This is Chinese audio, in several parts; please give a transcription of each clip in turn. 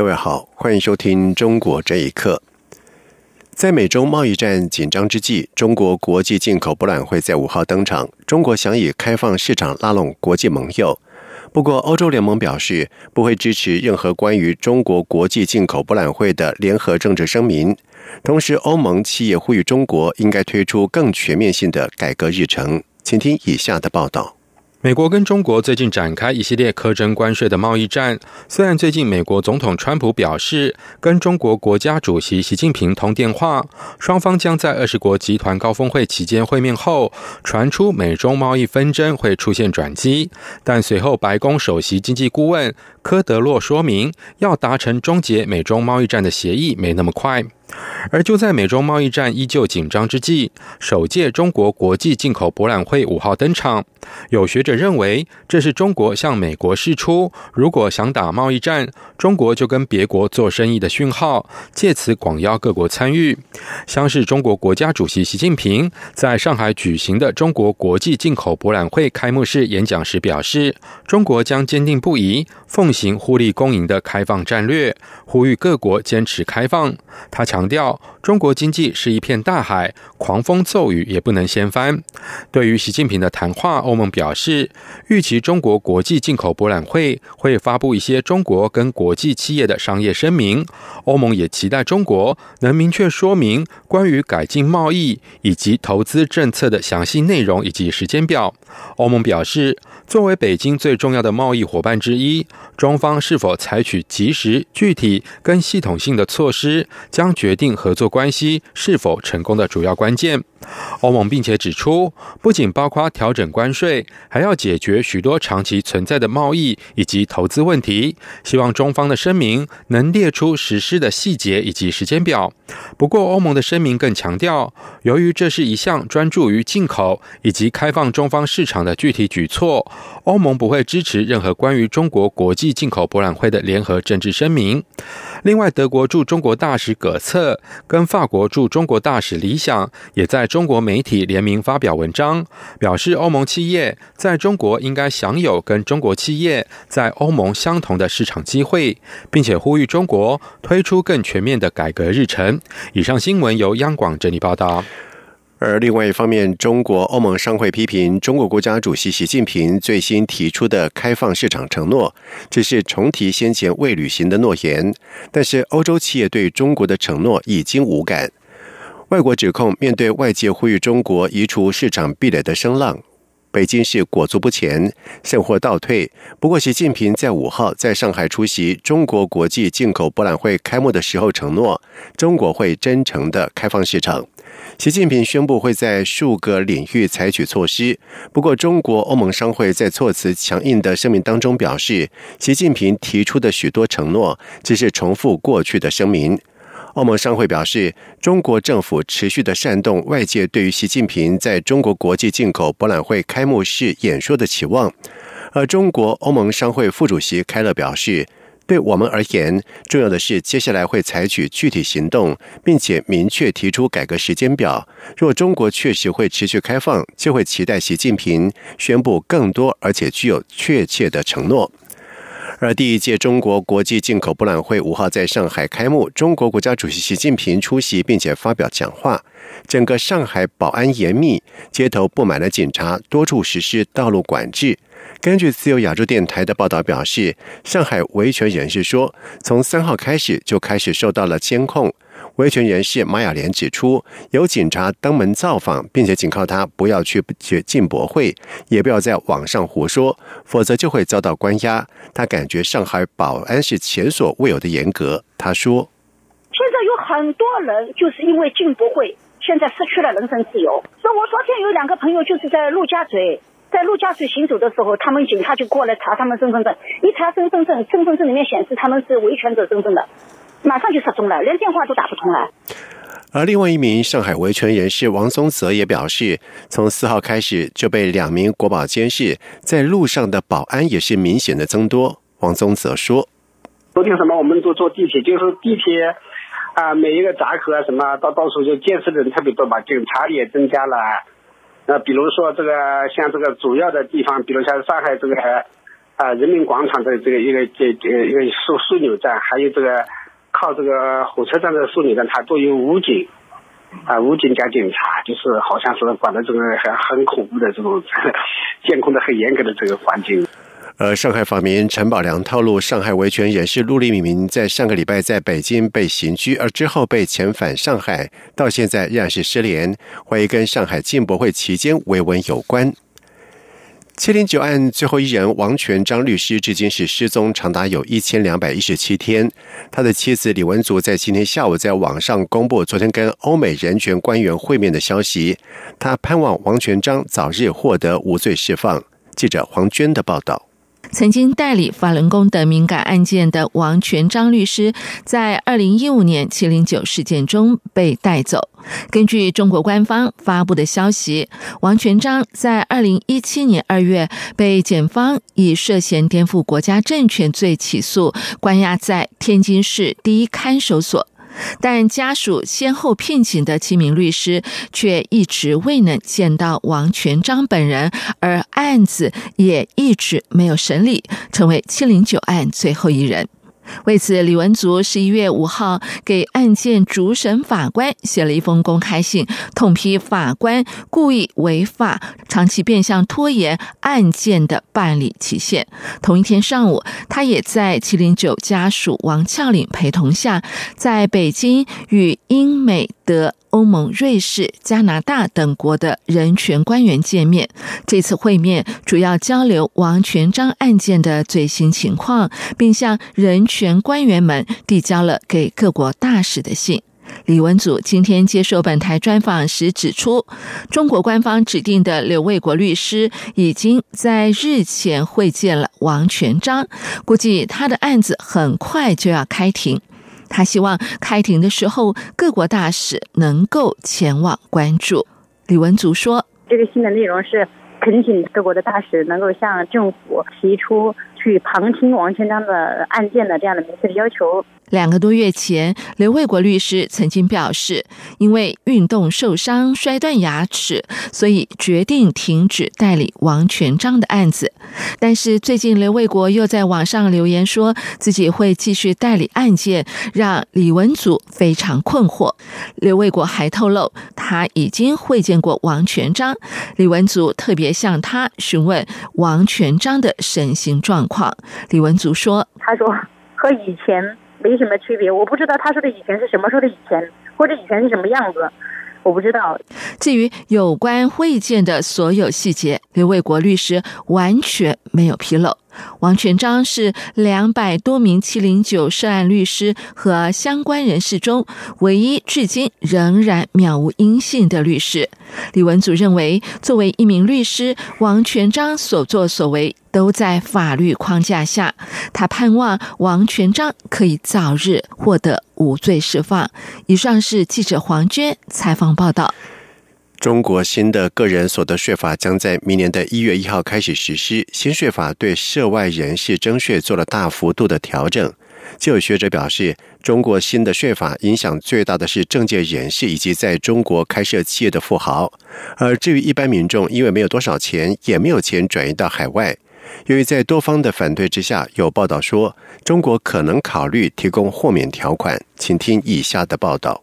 各位好，欢迎收听《中国这一刻》。在美中贸易战紧张之际，中国国际进口博览会在五号登场。中国想以开放市场拉拢国际盟友，不过欧洲联盟表示不会支持任何关于中国国际进口博览会的联合政治声明。同时，欧盟企业呼吁中国应该推出更全面性的改革日程。请听以下的报道。美国跟中国最近展开一系列苛征关税的贸易战。虽然最近美国总统川普表示跟中国国家主席习近平通电话，双方将在二十国集团高峰会期间会面后，传出美中贸易纷争会出现转机，但随后白宫首席经济顾问科德洛说明，要达成终结美中贸易战的协议没那么快。而就在美中贸易战依旧紧张之际，首届中国国际进口博览会五号登场。有学者认为，这是中国向美国示出，如果想打贸易战，中国就跟别国做生意的讯号，借此广邀各国参与。像是中国国家主席习近平在上海举行的中国国际进口博览会开幕式演讲时表示，中国将坚定不移奉行互利共赢的开放战略，呼吁各国坚持开放。他强强调中国经济是一片大海，狂风骤雨也不能掀翻。对于习近平的谈话，欧盟表示，预期中国国际进口博览会会发布一些中国跟国际企业的商业声明。欧盟也期待中国能明确说明关于改进贸易以及投资政策的详细内容以及时间表。欧盟表示，作为北京最重要的贸易伙伴之一，中方是否采取及时、具体跟系统性的措施，将决定合作关系是否成功的主要关键。欧盟并且指出，不仅包括调整关税，还要解决许多长期存在的贸易以及投资问题。希望中方的声明能列出实施的细节以及时间表。不过，欧盟的声明更强调，由于这是一项专注于进口以及开放中方市场的具体举措，欧盟不会支持任何关于中国国际进口博览会的联合政治声明。另外，德国驻中国大使葛策跟法国驻中国大使李想也在中国媒体联名发表文章，表示欧盟企业在中国应该享有跟中国企业在欧盟相同的市场机会，并且呼吁中国推出更全面的改革日程。以上新闻由央广整理报道。而另外一方面，中国欧盟商会批评中国国家主席习近平最新提出的开放市场承诺，只是重提先前未履行的诺言。但是，欧洲企业对中国的承诺已经无感。外国指控面对外界呼吁中国移除市场壁垒的声浪，北京市裹足不前，甚或倒退。不过，习近平在五号在上海出席中国国际进口博览会开幕的时候承诺，中国会真诚的开放市场。习近平宣布会在数个领域采取措施。不过，中国欧盟商会在措辞强硬的声明当中表示，习近平提出的许多承诺只是重复过去的声明。欧盟商会表示，中国政府持续的煽动外界对于习近平在中国国际进口博览会开幕式演说的期望。而中国欧盟商会副主席开勒表示。对我们而言，重要的是接下来会采取具体行动，并且明确提出改革时间表。若中国确实会持续开放，就会期待习近平宣布更多而且具有确切的承诺。而第一届中国国际进口博览会五号在上海开幕，中国国家主席习近平出席并且发表讲话。整个上海保安严密，街头布满了警察，多处实施道路管制。根据自由亚洲电台的报道表示，上海维权人士说，从三号开始就开始受到了监控。维权人士马雅莲指出，有警察登门造访，并且警告他不要去进博会，也不要在网上胡说，否则就会遭到关押。他感觉上海保安是前所未有的严格。他说：“现在有很多人就是因为进博会，现在失去了人身自由。说我昨天有两个朋友就是在陆家嘴。”在陆家嘴行走的时候，他们警察就过来查他们身份证，一查身份证，身份证里面显示他们是维权者身份的，马上就失踪了，连电话都打不通了。而另外一名上海维权人士王宗泽也表示，从四号开始就被两名国保监视，在路上的保安也是明显的增多。王宗泽说：“昨天什么，我们都坐地铁，就是地铁啊，每一个闸口啊，什么到到处就监视的人特别多嘛，警察也增加了。那比如说这个像这个主要的地方，比如像上海这个啊人民广场的这个一个这这一个枢枢纽站，还有这个。”靠这个火车站的枢纽站，它都有武警，啊，武警加警察，就是好像是管的这个很很恐怖的这种 监控的很严格的这个环境。而上海访民陈宝良透露，上海维权人士陆立明在上个礼拜在北京被刑拘，而之后被遣返上海，到现在仍然是失联，怀疑跟上海进博会期间维稳有关。七零九案最后一人王全章律师至今是失踪长达有一千两百一十七天。他的妻子李文祖在今天下午在网上公布昨天跟欧美人权官员会面的消息。他盼望王全章早日获得无罪释放。记者黄娟的报道。曾经代理法轮功等敏感案件的王全章律师，在二零一五年七零九事件中被带走。根据中国官方发布的消息，王全章在二零一七年二月被检方以涉嫌颠覆国家政权罪起诉，关押在天津市第一看守所。但家属先后聘请的七名律师却一直未能见到王全章本人，而案子也一直没有审理，成为七零九案最后一人。为此，李文足十一月五号给案件主审法官写了一封公开信，痛批法官故意违法，长期变相拖延案件的办理期限。同一天上午，他也在七零九家属王俏岭陪同下，在北京与英美德。欧盟、瑞士、加拿大等国的人权官员见面。这次会面主要交流王全章案件的最新情况，并向人权官员们递交了给各国大使的信。李文祖今天接受本台专访时指出，中国官方指定的刘卫国律师已经在日前会见了王全章，估计他的案子很快就要开庭。他希望开庭的时候，各国大使能够前往关注。李文足说：“这个信的内容是恳请各国的大使能够向政府提出去旁听王全章的案件的这样的明确的要求。”两个多月前，刘卫国律师曾经表示，因为运动受伤摔断牙齿，所以决定停止代理王全章的案子。但是最近，刘卫国又在网上留言说自己会继续代理案件，让李文祖非常困惑。刘卫国还透露，他已经会见过王全章，李文祖特别向他询问王全章的身心状况。李文祖说：“他说和以前。”没什么区别，我不知道他说的以前是什么时候的以前，或者以前是什么样子，我不知道。至于有关会见的所有细节，刘卫国律师完全没有披露。王全章是两百多名七零九涉案律师和相关人士中唯一至今仍然渺无音信的律师。李文祖认为，作为一名律师，王全章所作所为都在法律框架下。他盼望王全章可以早日获得无罪释放。以上是记者黄娟采访报道。中国新的个人所得税法将在明年的一月一号开始实施。新税法对涉外人士征税做了大幅度的调整。就有学者表示，中国新的税法影响最大的是政界人士以及在中国开设企业的富豪。而至于一般民众，因为没有多少钱，也没有钱转移到海外。由于在多方的反对之下，有报道说中国可能考虑提供豁免条款。请听以下的报道。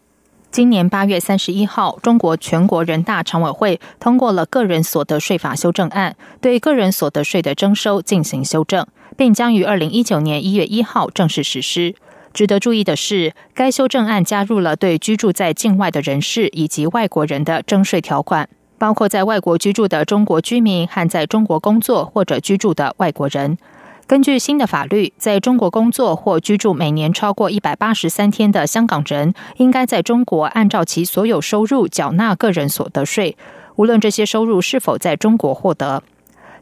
今年八月三十一号，中国全国人大常委会通过了个人所得税法修正案，对个人所得税的征收进行修正，并将于二零一九年一月一号正式实施。值得注意的是，该修正案加入了对居住在境外的人士以及外国人的征税条款，包括在外国居住的中国居民和在中国工作或者居住的外国人。根据新的法律，在中国工作或居住每年超过一百八十三天的香港人，应该在中国按照其所有收入缴纳个人所得税，无论这些收入是否在中国获得。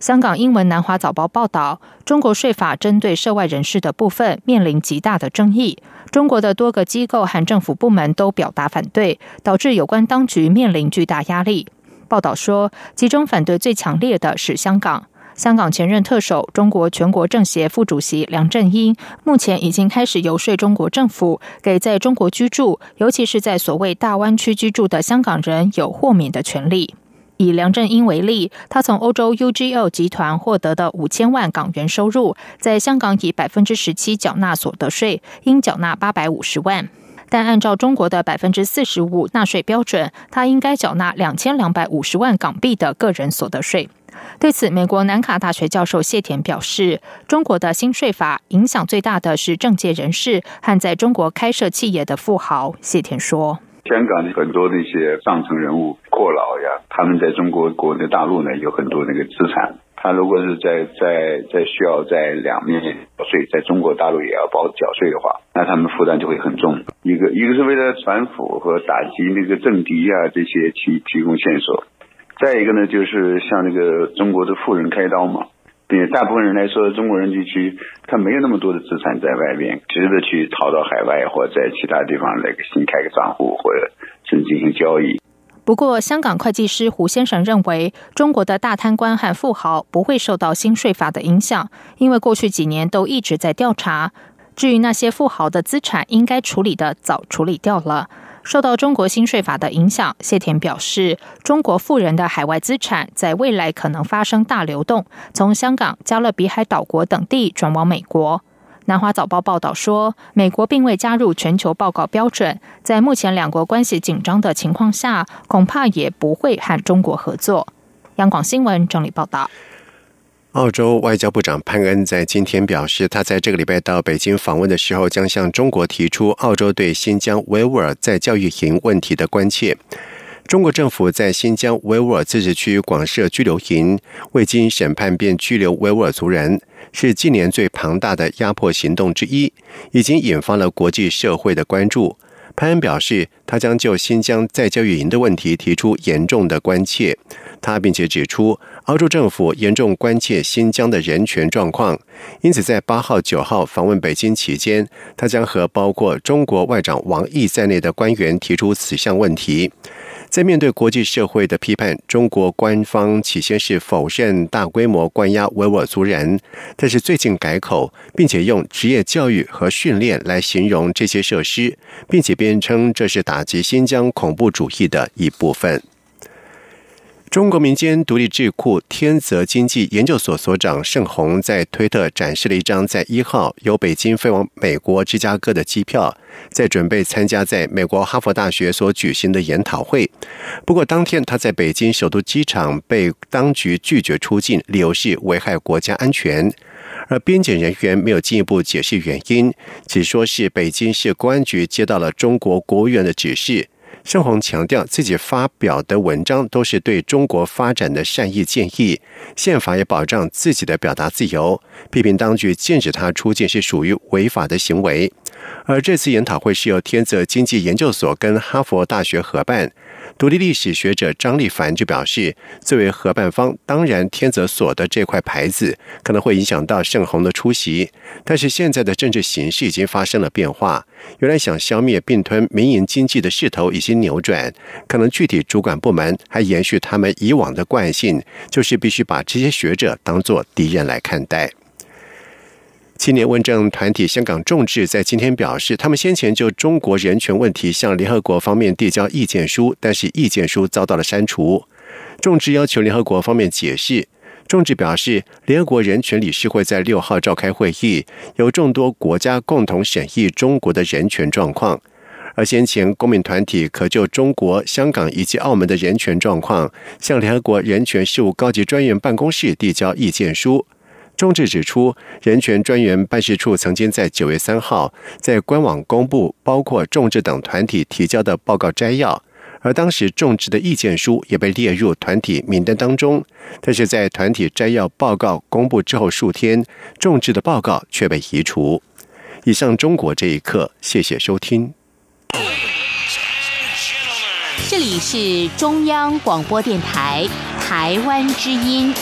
香港英文南华早报报道，中国税法针对涉外人士的部分面临极大的争议。中国的多个机构和政府部门都表达反对，导致有关当局面临巨大压力。报道说，其中反对最强烈的是香港。香港前任特首、中国全国政协副主席梁振英，目前已经开始游说中国政府，给在中国居住，尤其是在所谓大湾区居住的香港人有豁免的权利。以梁振英为例，他从欧洲 UGL 集团获得的五千万港元收入，在香港以百分之十七缴纳所得税，应缴纳八百五十万。但按照中国的百分之四十五纳税标准，他应该缴纳两千两百五十万港币的个人所得税。对此，美国南卡大学教授谢田表示，中国的新税法影响最大的是政界人士和在中国开设企业的富豪。谢田说：“香港很多那些上层人物过劳呀，他们在中国国内大陆呢有很多那个资产。他如果是在在在需要在两面缴税，在中国大陆也要报缴税的话，那他们负担就会很重。一个一个是为了反腐和打击那个政敌啊这些提提供线索。”再一个呢，就是向那个中国的富人开刀嘛。对大部分人来说，中国人地区他没有那么多的资产在外边，值得去逃到海外或在其他地方来新开个账户或者甚至进行交易。不过，香港会计师胡先生认为，中国的大贪官和富豪不会受到新税法的影响，因为过去几年都一直在调查。至于那些富豪的资产，应该处理的早处理掉了。受到中国新税法的影响，谢田表示，中国富人的海外资产在未来可能发生大流动，从香港、加勒比海岛国等地转往美国。南华早报报道说，美国并未加入全球报告标准，在目前两国关系紧张的情况下，恐怕也不会和中国合作。央广新闻整理报道。澳洲外交部长潘恩在今天表示，他在这个礼拜到北京访问的时候，将向中国提出澳洲对新疆维吾尔在教育营问题的关切。中国政府在新疆维吾尔自治区广设拘留营，未经审判便拘留维吾尔族人，是近年最庞大的压迫行动之一，已经引发了国际社会的关注。潘恩表示，他将就新疆在教育营的问题提出严重的关切。他并且指出，澳洲政府严重关切新疆的人权状况，因此在八号、九号访问北京期间，他将和包括中国外长王毅在内的官员提出此项问题。在面对国际社会的批判，中国官方起先是否认大规模关押维吾尔族人，但是最近改口，并且用职业教育和训练来形容这些设施，并且辩称这是打击新疆恐怖主义的一部分。中国民间独立智库天泽经济研究所所长盛红在推特展示了一张在一号由北京飞往美国芝加哥的机票，在准备参加在美国哈佛大学所举行的研讨会。不过，当天他在北京首都机场被当局拒绝出境，理由是危害国家安全。而边检人员没有进一步解释原因，只说是北京市公安局接到了中国国务院的指示。盛虹强调，自己发表的文章都是对中国发展的善意建议，宪法也保障自己的表达自由。批评当局禁止他出境是属于违法的行为。而这次研讨会是由天泽经济研究所跟哈佛大学合办。独立历史学者张立凡就表示，作为合办方，当然天泽所的这块牌子可能会影响到盛虹的出席。但是现在的政治形势已经发生了变化，原来想消灭并吞民营经济的势头已经扭转，可能具体主管部门还延续他们以往的惯性，就是必须把这些学者当作敌人来看待。青年问政团体香港众志在今天表示，他们先前就中国人权问题向联合国方面递交意见书，但是意见书遭到了删除。众志要求联合国方面解释。众志表示，联合国人权理事会在六号召开会议，由众多国家共同审议中国的人权状况。而先前公民团体可就中国香港以及澳门的人权状况，向联合国人权事务高级专员办公室递交意见书。中志指出，人权专员办事处曾经在九月三号在官网公布包括众志等团体提交的报告摘要，而当时众志的意见书也被列入团体名单当中。但是在团体摘要报告公布之后数天，众志的报告却被移除。以上中国这一刻，谢谢收听。这里是中央广播电台台湾之音。